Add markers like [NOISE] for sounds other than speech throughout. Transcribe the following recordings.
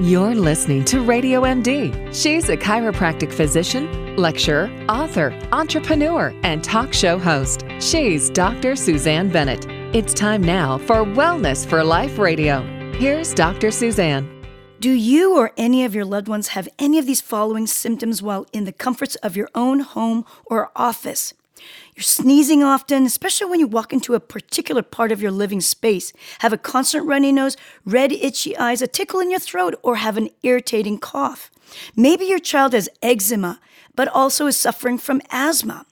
You're listening to Radio MD. She's a chiropractic physician, lecturer, author, entrepreneur, and talk show host. She's Dr. Suzanne Bennett. It's time now for Wellness for Life Radio. Here's Dr. Suzanne. Do you or any of your loved ones have any of these following symptoms while in the comforts of your own home or office? You're sneezing often, especially when you walk into a particular part of your living space, have a constant runny nose, red, itchy eyes, a tickle in your throat, or have an irritating cough. Maybe your child has eczema, but also is suffering from asthma.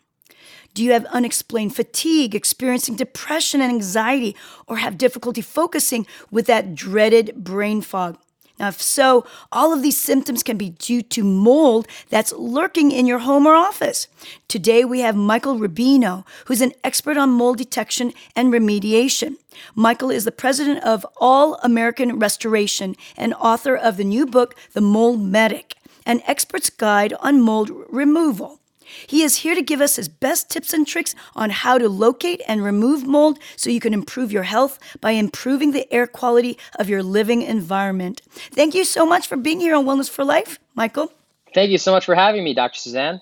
Do you have unexplained fatigue, experiencing depression and anxiety, or have difficulty focusing with that dreaded brain fog? Now, if so, all of these symptoms can be due to mold that's lurking in your home or office. Today, we have Michael Rubino, who's an expert on mold detection and remediation. Michael is the president of All American Restoration and author of the new book, The Mold Medic, an expert's guide on mold removal. He is here to give us his best tips and tricks on how to locate and remove mold so you can improve your health by improving the air quality of your living environment. Thank you so much for being here on Wellness for Life, Michael. Thank you so much for having me, Dr. Suzanne.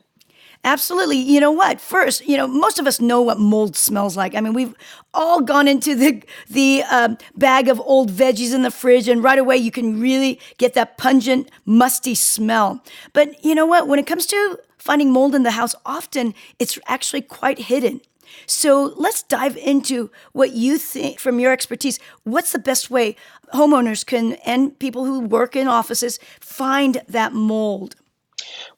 Absolutely. You know what? First, you know, most of us know what mold smells like. I mean, we've all gone into the the um, bag of old veggies in the fridge, and right away you can really get that pungent, musty smell. But you know what? When it comes to finding mold in the house, often it's actually quite hidden. So let's dive into what you think from your expertise. What's the best way homeowners can and people who work in offices find that mold?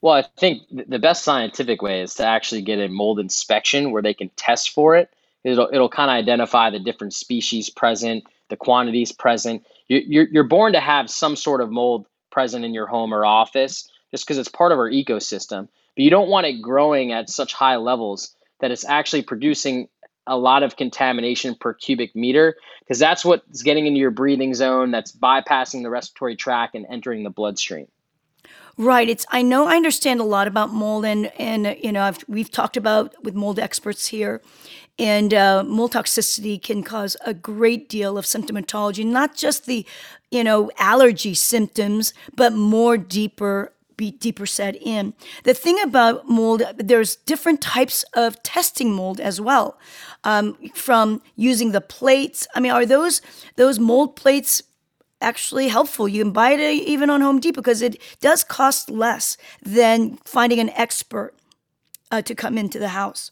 Well, I think the best scientific way is to actually get a mold inspection where they can test for it. It'll, it'll kind of identify the different species present, the quantities present. You're, you're born to have some sort of mold present in your home or office just because it's part of our ecosystem but you don't want it growing at such high levels that it's actually producing a lot of contamination per cubic meter because that's what's getting into your breathing zone that's bypassing the respiratory tract and entering the bloodstream Right. It's. I know. I understand a lot about mold, and and you know, I've, we've talked about with mold experts here, and uh, mold toxicity can cause a great deal of symptomatology, not just the, you know, allergy symptoms, but more deeper be deeper set in. The thing about mold, there's different types of testing mold as well. Um, from using the plates. I mean, are those those mold plates actually helpful? You can buy it even on Home Depot because it does cost less than finding an expert uh, to come into the house.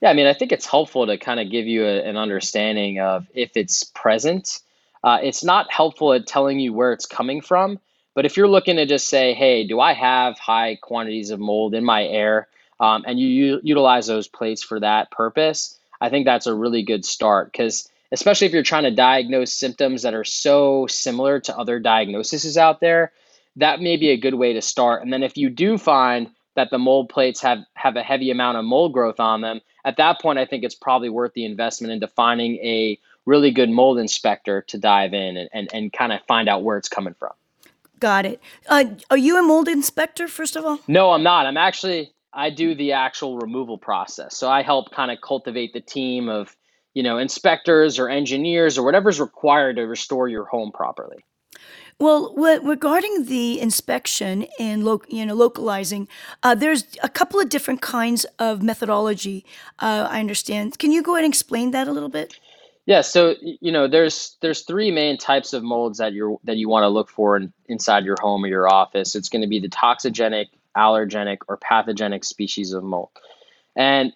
Yeah, I mean, I think it's helpful to kind of give you a, an understanding of if it's present. Uh, it's not helpful at telling you where it's coming from but if you're looking to just say, hey, do I have high quantities of mold in my air? Um, and you, you utilize those plates for that purpose, I think that's a really good start because especially if you're trying to diagnose symptoms that are so similar to other diagnoses out there, that may be a good way to start. And then if you do find that the mold plates have have a heavy amount of mold growth on them, at that point I think it's probably worth the investment into finding a really good mold inspector to dive in and, and, and kind of find out where it's coming from. Got it. Uh, are you a mold inspector, first of all? No, I'm not. I'm actually, I do the actual removal process. So I help kind of cultivate the team of, you know, inspectors or engineers or whatever's required to restore your home properly. Well, regarding the inspection and lo- you know localizing, uh, there's a couple of different kinds of methodology. Uh, I understand. Can you go ahead and explain that a little bit? Yeah, so you know, there's there's three main types of molds that you're that you want to look for in, inside your home or your office. It's going to be the toxigenic, allergenic, or pathogenic species of mold, and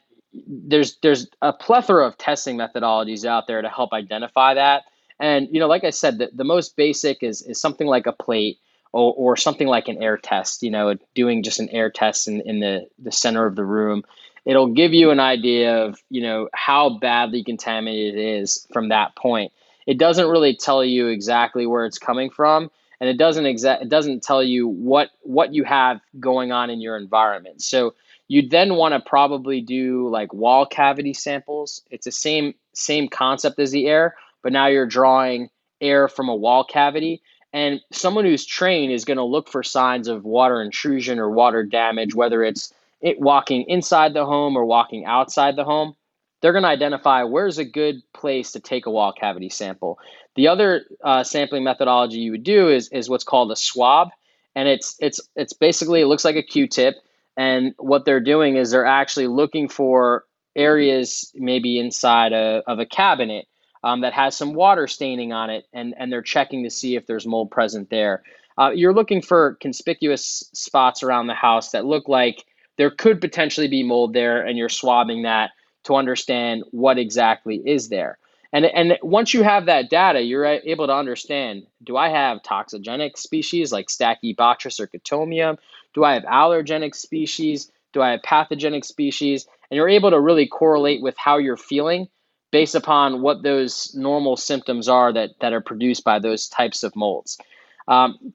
there's there's a plethora of testing methodologies out there to help identify that. And you know, like I said, the, the most basic is is something like a plate or, or something like an air test. You know, doing just an air test in, in the the center of the room it'll give you an idea of you know how badly contaminated it is from that point. It doesn't really tell you exactly where it's coming from and it doesn't exa- it doesn't tell you what what you have going on in your environment. So you'd then want to probably do like wall cavity samples. It's the same same concept as the air but now you're drawing air from a wall cavity and someone who's trained is going to look for signs of water intrusion or water damage whether it's it walking inside the home or walking outside the home, they're going to identify where's a good place to take a wall cavity sample. The other uh, sampling methodology you would do is is what's called a swab, and it's it's it's basically it looks like a Q-tip, and what they're doing is they're actually looking for areas maybe inside a, of a cabinet um, that has some water staining on it, and and they're checking to see if there's mold present there. Uh, you're looking for conspicuous spots around the house that look like there could potentially be mold there, and you're swabbing that to understand what exactly is there. And, and once you have that data, you're able to understand do I have toxigenic species like Stachybotrys or Chaetomium? Do I have allergenic species? Do I have pathogenic species? And you're able to really correlate with how you're feeling based upon what those normal symptoms are that, that are produced by those types of molds. Um,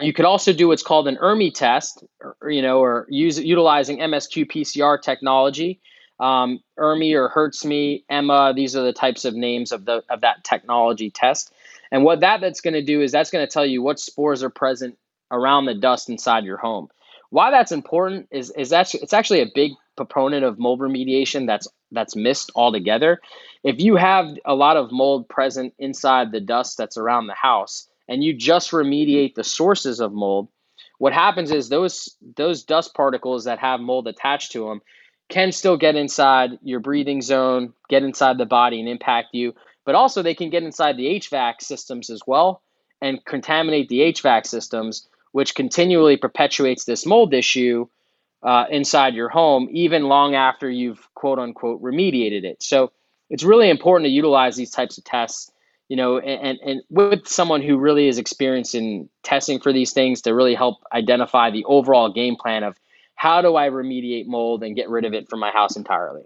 you could also do what's called an ERMI test, or, you know, or use utilizing MSQ PCR technology. Um, ERMI or HERTSMI, EMMA, these are the types of names of the of that technology test. And what that that's going to do is that's going to tell you what spores are present around the dust inside your home. Why that's important is is that it's actually a big proponent of mold remediation that's that's missed altogether. If you have a lot of mold present inside the dust that's around the house, and you just remediate the sources of mold, what happens is those those dust particles that have mold attached to them can still get inside your breathing zone, get inside the body and impact you, but also they can get inside the HVAC systems as well and contaminate the HVAC systems, which continually perpetuates this mold issue uh, inside your home, even long after you've quote unquote remediated it. So it's really important to utilize these types of tests you know, and, and with someone who really is experienced in testing for these things to really help identify the overall game plan of how do I remediate mold and get rid of it from my house entirely.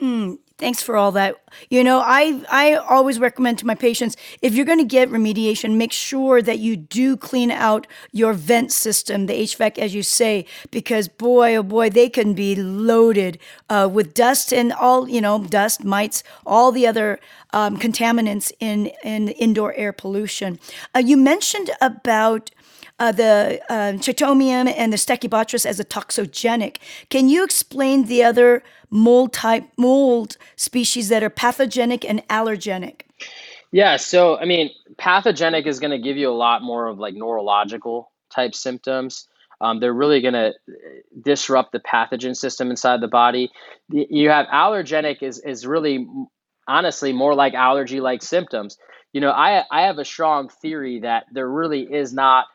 Mm, thanks for all that. You know, I I always recommend to my patients if you're going to get remediation, make sure that you do clean out your vent system, the HVAC, as you say, because boy, oh boy, they can be loaded uh, with dust and all you know, dust, mites, all the other um, contaminants in in indoor air pollution. Uh, you mentioned about uh, the uh, Chaetomium and the Stachybotrys as a toxogenic. Can you explain the other mold type mold species that are pathogenic and allergenic? Yeah, so I mean, pathogenic is going to give you a lot more of like neurological type symptoms. Um, they're really going to disrupt the pathogen system inside the body. You have allergenic is is really honestly more like allergy like symptoms. You know, I I have a strong theory that there really is not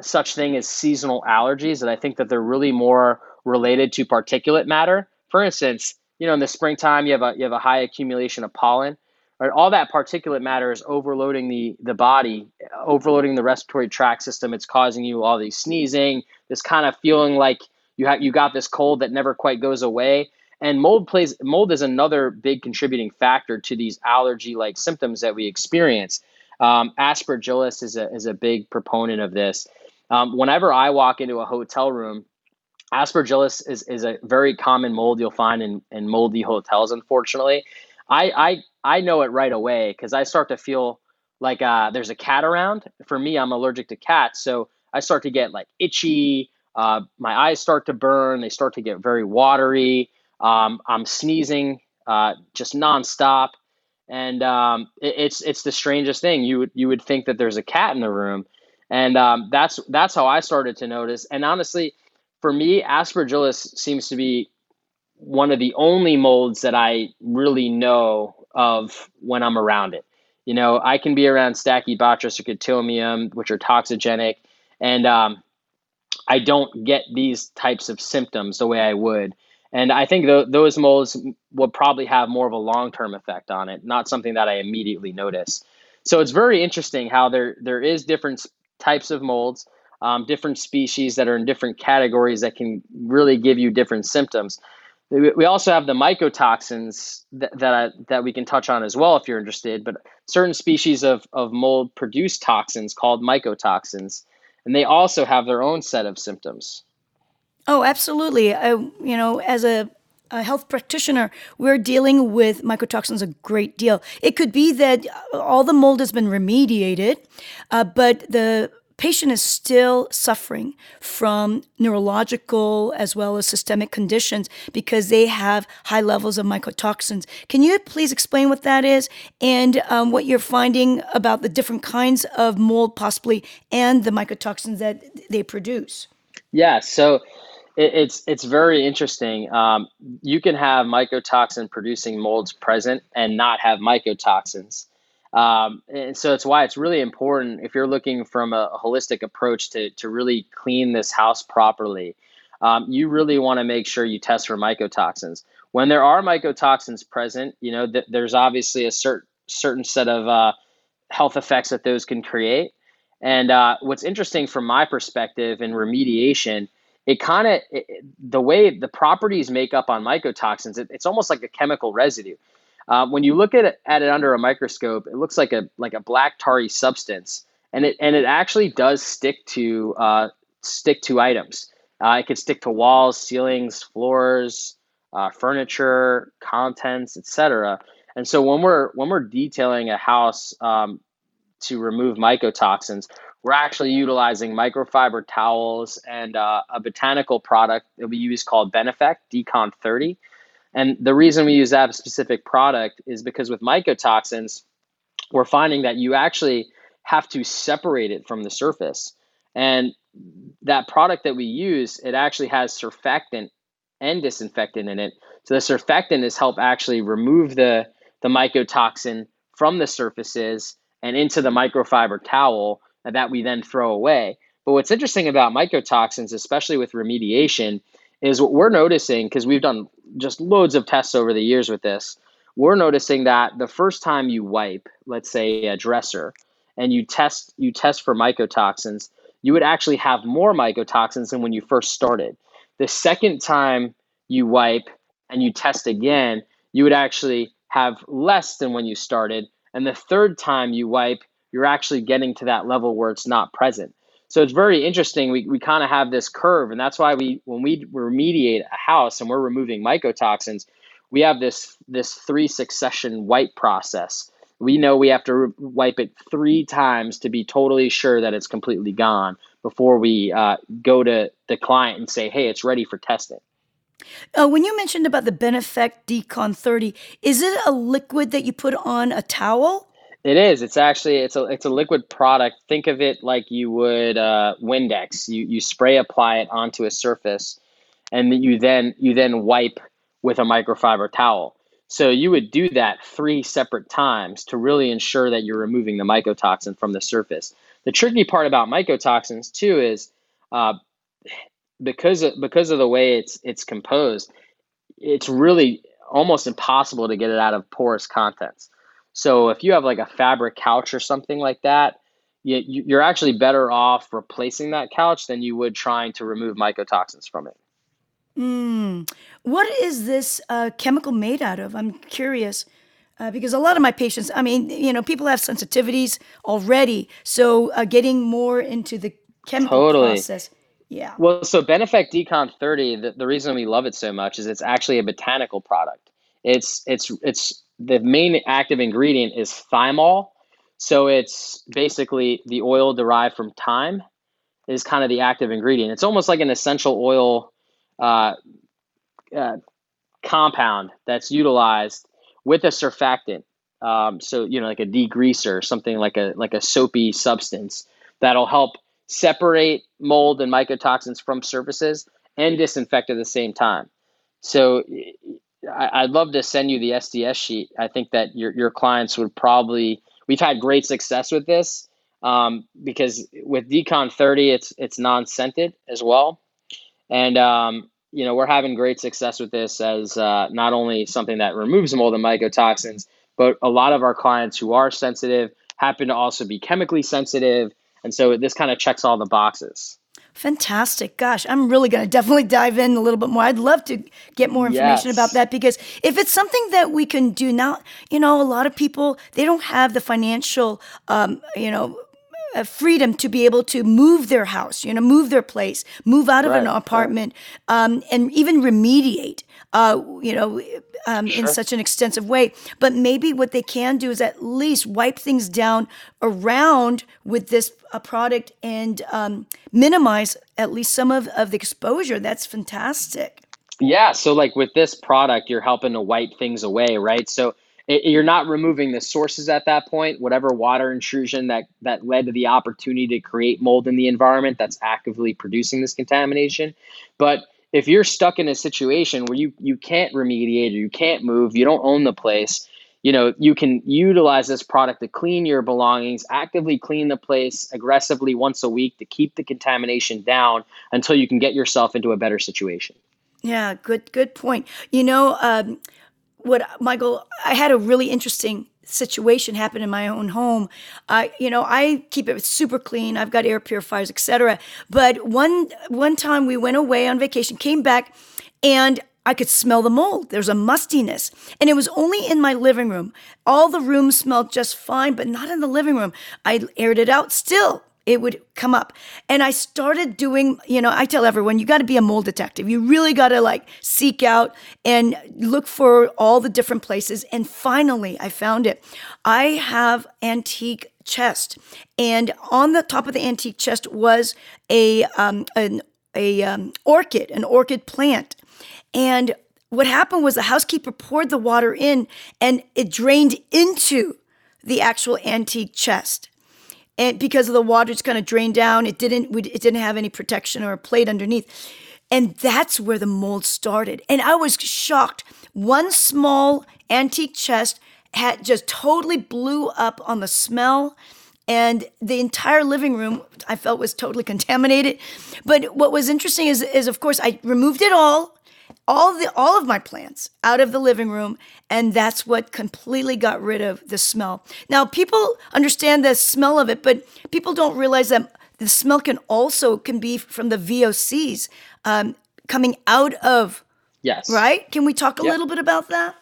such thing as seasonal allergies, and I think that they're really more related to particulate matter. For instance, you know, in the springtime, you have a you have a high accumulation of pollen. Right? All that particulate matter is overloading the the body, overloading the respiratory tract system. It's causing you all these sneezing, this kind of feeling like you have you got this cold that never quite goes away. And mold plays mold is another big contributing factor to these allergy like symptoms that we experience. Um, aspergillus is a is a big proponent of this. Um, whenever I walk into a hotel room, aspergillus is, is a very common mold you'll find in, in moldy hotels, unfortunately. I, I, I know it right away because I start to feel like uh, there's a cat around. For me, I'm allergic to cats. So I start to get like itchy. Uh, my eyes start to burn. They start to get very watery. Um, I'm sneezing uh, just nonstop. And um, it, it's it's the strangest thing. You would you would think that there's a cat in the room, and um, that's that's how I started to notice. And honestly, for me, Aspergillus seems to be one of the only molds that I really know of when I'm around it. You know, I can be around Stachybotrys or Chaetomium, which are toxigenic, and um, I don't get these types of symptoms the way I would. And I think th- those molds will probably have more of a long term effect on it, not something that I immediately notice. So it's very interesting how there there is different types of molds, um, different species that are in different categories that can really give you different symptoms. We also have the mycotoxins that that, I, that we can touch on as well if you're interested. But certain species of, of mold produce toxins called mycotoxins, and they also have their own set of symptoms. Oh, absolutely. I, you know, as a a health practitioner, we're dealing with mycotoxins a great deal. It could be that all the mold has been remediated, uh, but the patient is still suffering from neurological as well as systemic conditions because they have high levels of mycotoxins. Can you please explain what that is and um, what you're finding about the different kinds of mold, possibly, and the mycotoxins that they produce? Yeah, so it's it's very interesting. Um, you can have mycotoxin producing molds present and not have mycotoxins. Um, and so it's why it's really important if you're looking from a, holistic approach to, to really clean this house properly. Um, you really want to make sure you test for mycotoxins. When there are mycotoxins present, you know, th- there's obviously a certain certain set of uh, health effects that those can create. And uh, what's interesting from my perspective in remediation, it kind of the way the properties make up on mycotoxins, it, it's almost like a chemical residue. Uh, when you look at it, at it under a microscope, it looks like a like a black tarry substance, and it and it actually does stick to uh, stick to items. Uh, it can stick to walls, ceilings, floors, uh, furniture, contents, etc. And so when we're when we're detailing a house um, to remove mycotoxins, we're actually utilizing microfiber towels and uh, a botanical product that we use called Benefect Decon 30. And the reason we use that specific product is because with mycotoxins, we're finding that you actually have to separate it from the surface. And that product that we use, it actually has surfactant and disinfectant in it. So the surfactant is help actually remove the, the mycotoxin from the surfaces and into the microfiber towel Uh, that we then throw away. But what's interesting about mycotoxins, especially with remediation, is what we're noticing because we've done just loads of tests over the years with this. We're noticing that the first time you wipe, let's say a dresser, and you test you test for mycotoxins, you would actually have more mycotoxins than when you first started. The second time you wipe and you test again, you would actually have less than when you started. And the third time you wipe, you're actually getting to that level where it's not present. So it's very interesting. We, we kind of have this curve, and that's why we when we remediate a house and we're removing mycotoxins, we have this this three succession wipe process. We know we have to re- wipe it three times to be totally sure that it's completely gone before we uh, go to the client and say, "Hey, it's ready for testing." Uh, when you mentioned about the Benefect Decon 30, is it a liquid that you put on a towel? It is. It's actually it's a it's a liquid product. Think of it like you would uh, Windex. You you spray apply it onto a surface, and you then you then wipe with a microfiber towel. So you would do that three separate times to really ensure that you're removing the mycotoxin from the surface. The tricky part about mycotoxins too is uh, because of, because of the way it's it's composed, it's really almost impossible to get it out of porous contents. So if you have like a fabric couch or something like that, you, you're actually better off replacing that couch than you would trying to remove mycotoxins from it. Mm. What is this uh, chemical made out of? I'm curious. Uh, because a lot of my patients, I mean, you know, people have sensitivities already. So uh, getting more into the chemical totally. process. Yeah. Well, so Benefect Decon 30, the, the reason we love it so much is it's actually a botanical product. It's it's it's the main active ingredient is thymol. So it's basically the oil derived from thyme is kind of the active ingredient. It's almost like an essential oil uh, uh, compound that's utilized with a surfactant. Um, so you know, like a degreaser, something like a like a soapy substance that'll help separate mold and mycotoxins from surfaces and disinfect at the same time. So I, would love to send you the SDS sheet. I think that your, your clients would probably, we've had great success with this um, because with Decon 30, it's, it's non-scented as well. And, um, you know, we're having great success with this as uh, not only something that removes mold and mycotoxins, but a lot of our clients who are sensitive happen to also be chemically sensitive. And so this kind of checks all the boxes. Fantastic. Gosh, I'm really going to definitely dive in a little bit more. I'd love to get more information yes. about that because if it's something that we can do now, you know, a lot of people, they don't have the financial, um, you know, uh, freedom to be able to move their house, you know, move their place, move out of right, an apartment, right. um, and even remediate, uh, you know, um, sure. in such an extensive way. But maybe what they can do is at least wipe things down around with this uh, product and um, minimize at least some of, of the exposure. That's fantastic. Yeah. So, like with this product, you're helping to wipe things away, right? So, it, you're not removing the sources at that point whatever water intrusion that that led to the opportunity to create mold in the environment that's actively producing this contamination but if you're stuck in a situation where you you can't remediate or you can't move you don't own the place you know you can utilize this product to clean your belongings actively clean the place aggressively once a week to keep the contamination down until you can get yourself into a better situation. Yeah good good point. You know um, what Michael, I had a really interesting situation happened in my own home. I, you know, I keep it super clean. I've got air purifiers, etc. But one one time we went away on vacation, came back, and I could smell the mold. There's a mustiness. And it was only in my living room. All the rooms smelled just fine, but not in the living room. I aired it out still it would come up. And I started doing, you know, I tell everyone, you got to be a mold detective. You really got to like seek out and look for all the different places. And finally, I found it. I have antique chest, and on the top of the antique chest was a um, an a um, orchid, an orchid plant, and what happened was the housekeeper poured the water in, and it drained into the actual antique chest and because of the water it's kind of drained down. It didn't it didn't have any protection or a plate underneath. And that's where the mold started. And i was shocked. One small antique chest had just totally blew up on the smell and the entire living room i felt was totally [LAUGHS] contaminated. But what was interesting is, is of course i removed it all all the all of my plants out of the living room and that's what completely got rid of the smell. Now people understand the smell of it but people don't realize that the smell can also can be from the vocs um, coming out of yes. right? Can we talk a yep. little bit about that?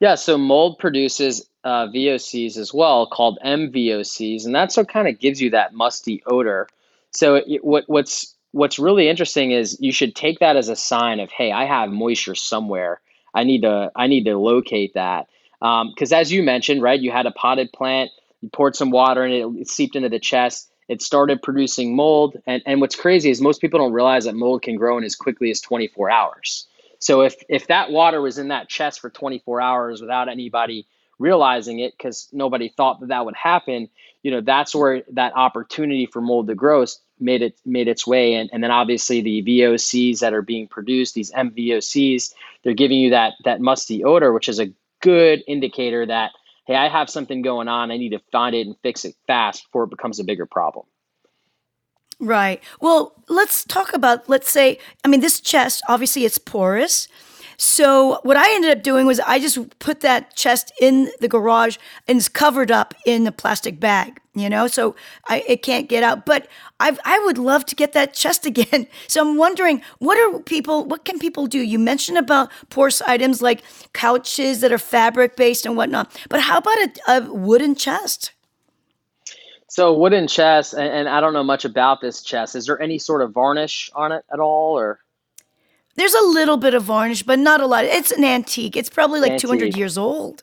Yeah so mold produces uh, vocs as well called mvocs and that's what kind of gives you that musty odor. So it, what what's what's really interesting is you should take that as a sign of hey i have moisture somewhere. I need to i need to locate that. Because um, as you mentioned right you had a potted plant you poured some water and it, it seeped into the chest it started producing mold and, and what's crazy is most people don't realize that mold can grow in as quickly as 24 hours. So if if that water was in that chest for 24 hours without anybody realizing it because nobody thought that that would happen you know that's where that opportunity for mold to grow made it made its way. And, and then obviously the vocs that are being produced these mvocs they're giving you that that musty odor which is a good indicator that hey i have something going on. I need to find it and fix it fast before it becomes a bigger problem. Right. Well let's talk about let's say i mean this chest obviously it's porous so what I ended up doing was I just put that chest in the garage and it's covered up in a plastic bag, you know, so I, it can't get out. But I I would love to get that [LAUGHS] chest again. So I'm wondering, what are people? What can people do? You mentioned about porous items like couches that are fabric based and whatnot, but how about a, a wooden chest? So wooden chest, and, and I don't know much about this chest. Is there any sort of varnish on it at all, or? There's a little bit of varnish, but not a lot. It's an antique. It's probably like antique. 200 years old.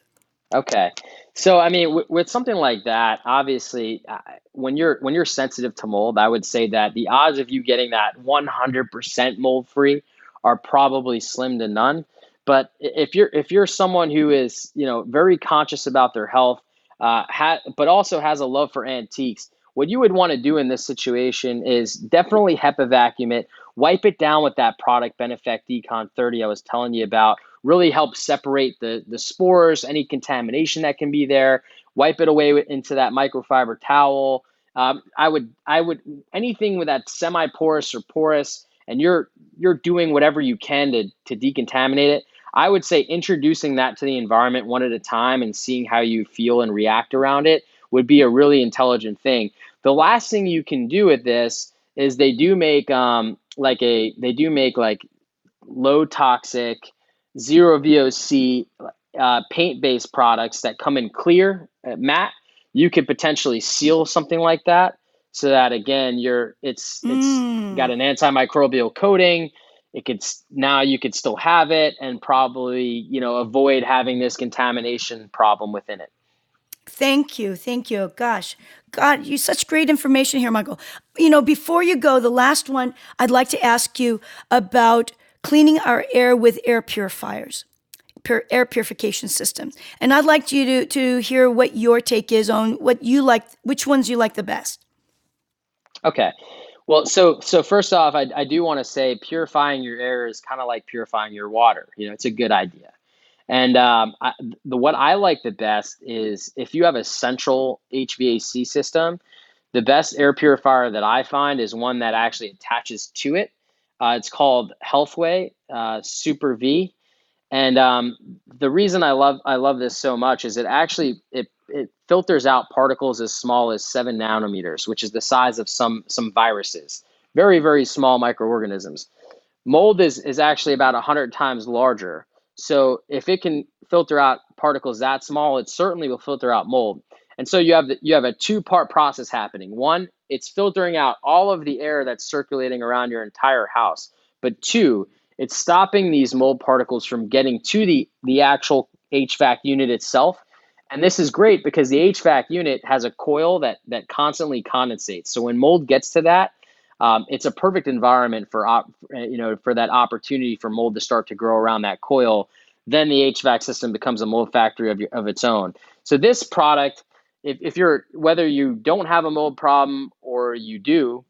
Okay. So I mean, w- with something like that, obviously, uh, when you're when you're sensitive to mold, I would say that the odds of you getting that 100% mold free are probably slim to none. But if you're if you're someone who is you know very conscious about their health, uh, ha- but also has a love for antiques, what you would want to do in this situation is definitely HEPA vacuum it, wipe it down with that product Benefect Decon 30 I was telling you about. Really help separate the, the spores, any contamination that can be there. Wipe it away into that microfiber towel. Um, I would I would anything with that semi-porous or porous, and you're you're doing whatever you can to to decontaminate it. I would say introducing that to the environment one at a time and seeing how you feel and react around it would be a really intelligent thing. The last thing you can do with this is they do make um, like a they do make like low toxic zero VOC uh, paint based products that come in clear uh, matte. You could potentially seal something like that. so that again you're it's it's Mm. got an antimicrobial coating it could now you could still have it and probably you know avoid having this contamination problem within it Thank you. Thank you. Gosh, God, you such great information here, Michael. You know, before you go, the last one, I'd like to ask you about cleaning our air with air purifiers, pur- air purification systems. And I'd like you to, to hear what your take is on what you like, which ones you like the best. okay well so so first off i, I do want to say purifying your air is kind of like purifying your water you know it's a good idea and um, I, the what i like the best is if you have a central hvac system the best air purifier that i find is one that actually attaches to it uh, it's called healthway uh, super v And um, the reason I love I love this so much is it actually it it filters out particles as small as seven nanometers, which is the size of some some viruses, very very small microorganisms. Mold is is actually about hundred times larger. So if it can filter out particles that small, it certainly will filter out mold. And so you have the, you have a two part process happening. One, it's filtering out all of the air that's circulating around your entire house. But two, it's stopping these mold particles from getting to the, the actual HVAC unit itself. And this is great because the HVAC unit has a coil that, that constantly condensates. So when mold gets to that, um, it's a perfect environment for op, you know for that opportunity for mold to start to grow around that coil. Then the HVAC system becomes a mold factory of, your, of its own. So this product, if, if you're whether you don't have a mold problem or you do,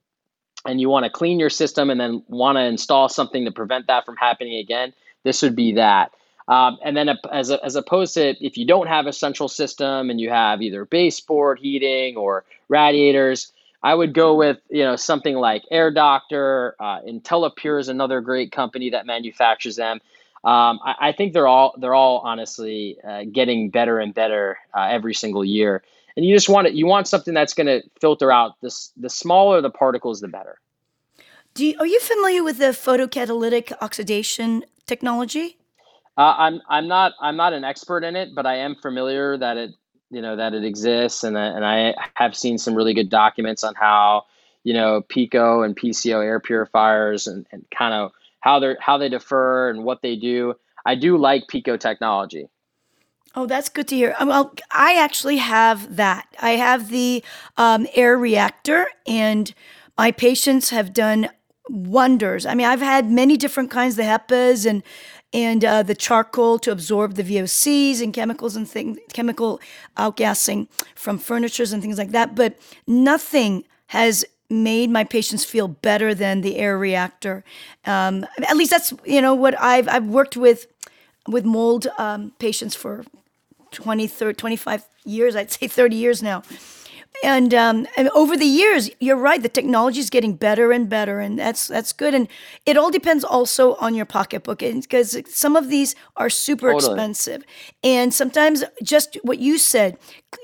and you want to clean your system and then want to install something to prevent that from happening again, this would be that. Um, and then as, a, as opposed to if you don't have a central system and you have either baseboard heating or radiators, I would go with you know something like Air Doctor. Uh, IntelliPure is another great company that manufactures them. Um, I, I, think they're all they're all honestly uh, getting better and better uh, every single year. And you just want it. You want something that's going to filter out this. The smaller the particles, the better. Do you, are you familiar with the photocatalytic oxidation technology? Uh, I'm I'm not I'm not an expert in it, but I am familiar that it you know that it exists, and I, and I have seen some really good documents on how you know PECO and PCO air purifiers and, and kind of how they how they differ and what they do. I do like PECO technology. Oh, that's good to hear. Well, I actually have that. I have the um, air reactor, and my patients have done wonders. I mean, I've had many different kinds, of HEPAs and and uh, the charcoal to absorb the VOCs and chemicals and things, chemical outgassing from furnitures and things like that. But nothing has made my patients feel better than the air reactor. Um, at least that's you know what I've I've worked with with mold um, patients for 20, 30, 25 years, I'd say 30 years now. And, um, and over the years, you're right. The technology is getting better and better, and that's that's good. And it all depends also on your pocketbook, because some of these are super expensive. And sometimes, just what you said,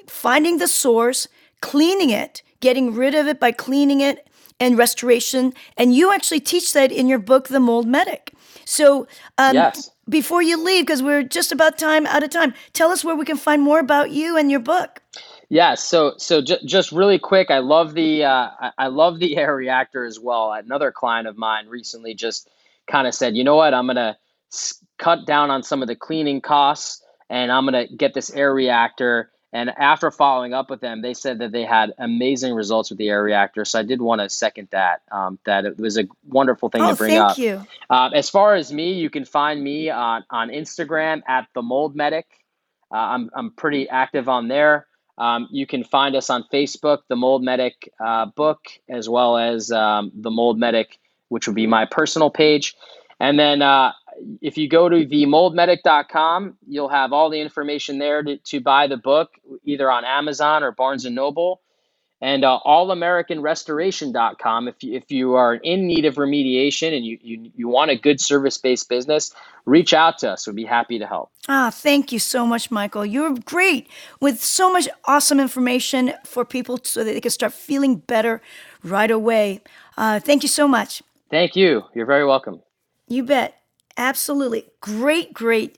finding the source, cleaning it, getting rid of it by cleaning it, and restoration. And you actually teach that in your book, The Mold Medic. So, um, Yes. before you leave, because we're just about time out of time, tell us where we can find more about you and your book. Yeah, so so j- just really quick, I love the uh, I, I love the [LAUGHS] air reactor as well. Another client of mine recently just kind of said, you know what, I'm gonna s- cut down on some of the cleaning costs, and I'm gonna get this air reactor. And after following up with them, they said that they had amazing results with the air reactor. So I did want to second that. Um, that it was a wonderful thing Oh, to bring up. thank up. you. Um, as far as me, you can find me on, on Instagram at the Mold Medic. Uh, I'm, I'm pretty active on there. Um, you can find us on Facebook, the Mold Medic uh, book, as well as um, the Mold Medic, which would be my personal page. And then uh, if you go to themoldmedic.com, you'll have all the information there to, to buy the book, either on Amazon or Barnes and Noble and uh, allamericanrestoration.com if you, if you are in need of remediation and you, you, you want a good service-based business reach out to us we'd be happy to help Ah, thank you so much, Michael. You're great with so much awesome information for people so that they can start feeling better right away. Uh, thank you so much. thank you you're very welcome You bet. Absolutely. Great, great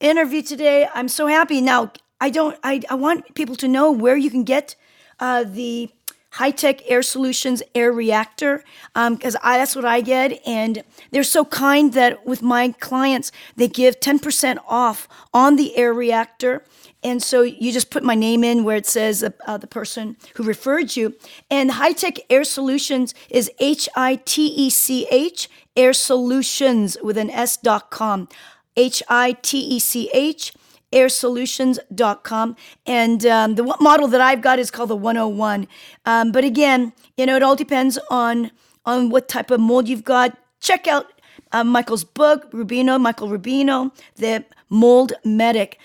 interview today. I'm so happy. Now, I don't I, I want people to know where you can get uh, the high tech air solutions air reactor because um, that's what I get. And they're so kind that with my clients, they give 10% off on the air reactor. And so you just put my name in where it says uh, uh, the person who referred you. And High Tech Air Solutions is H I T E C H Air Solutions with an S dot com. H I T E C H airsolutions.com. And um, the model that I've got is called the 101. Um, but again, you know, it all depends on on what type of mold you've got. Check out uh, Michael's book, Rubino, Michael Rubino, the Mold Medic.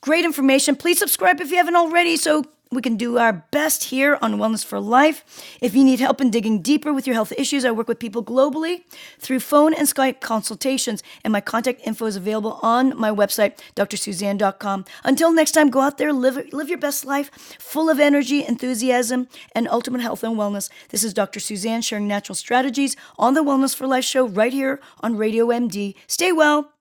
Great information. Please subscribe if you haven't already so we can do our best here on Wellness for Life. If you need help in digging deeper with your health issues, I work with people globally through phone and Skype consultations, and my contact info is available on my website, drsuzanne.com. Until next time, go out there, live, live your best life, full of energy, enthusiasm, and ultimate health and wellness. This is Dr. Suzanne sharing natural strategies on the Wellness for Life show right here on Radio MD. Stay well.